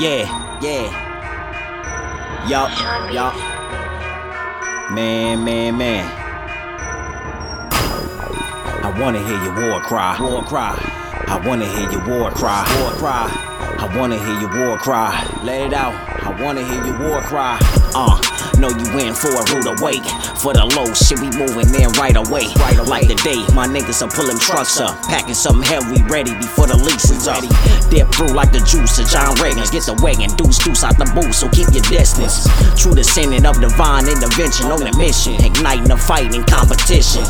Yeah, yeah. Yup, yup. Man, man, man. I wanna hear your war cry, war cry. I wanna hear your war cry, war cry. I wanna hear your war cry. Let it out. I wanna hear your war cry. Uh, know you in for a rude awake. For the low shit, we moving in right away. Right like the day, my niggas are pulling trucks up. Packing something heavy ready before the lease is up. Dip through like the juice of John Reagan. Get the wagon, deuce, deuce out the booth, so keep your distance. True descendant of divine intervention on a mission. Igniting the fight in competition.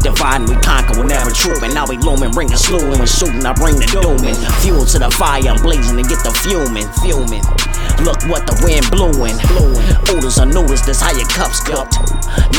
Divine, we conquer whenever trooping. Now we looming, slew and shooting. I bring the dooming. Fuel to the fire, I'm blazing to get the fuming, fuming. Look what the wind blowing. Oodles are noodles, that's how your cups cooked.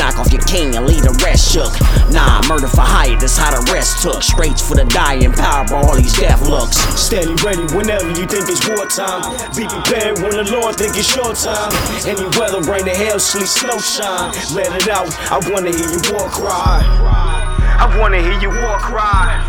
Knock off your king and leave the rest shook. Nah, murder for hire, that's how the rest took. Straight for the dying, power by all these death looks. Steady ready whenever you think it's wartime. Be prepared when the Lord think it's your time. Any weather, rain or hail, sleet, snow, shine. Let it out. I wanna hear you war cry. I wanna hear you war cry.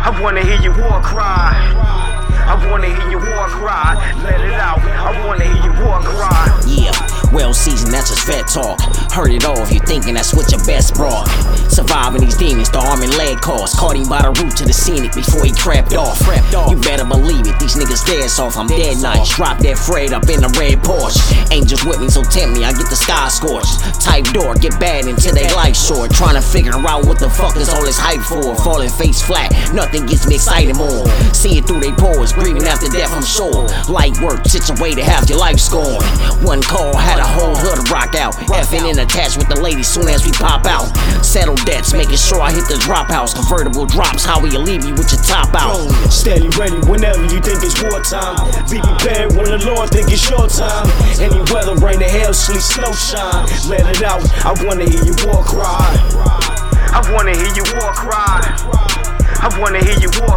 I wanna hear you war cry. I wanna hear your war cry. Let it out. I wanna hear your war cry. Yeah, well seasoned, that's just fat talk. Heard it all if you're thinking that's what your best brought. Surviving these demons, the arm and leg cause. Caught him by the root to the scenic before he crapped off. You better believe it, these niggas dead off. I'm dead nice. Drop that Fred up in the red Porsche. Angels with me, so tempt me, I get the sky scorched. Type door, get bad until they life short. Trying to figure out what the fuck is all this hype for. Falling face flat, nothing gets me excited more. See it through they pores, grieving after death, I'm sure. Light work, it's a way to have your life scorned. One call had a whole hood rock out. Effing in attached with the lady soon as we pop out. Settle debts, making sure I hit the drop house. Convertible drops, how we leave you with your top out. Steady ready whenever you think it's wartime. Be prepared when the Lord think it's your time. Any weather, rain or hail, sleet, snow, shine. Let it out. I wanna hear you war cry. I wanna hear you war cry. I wanna hear you war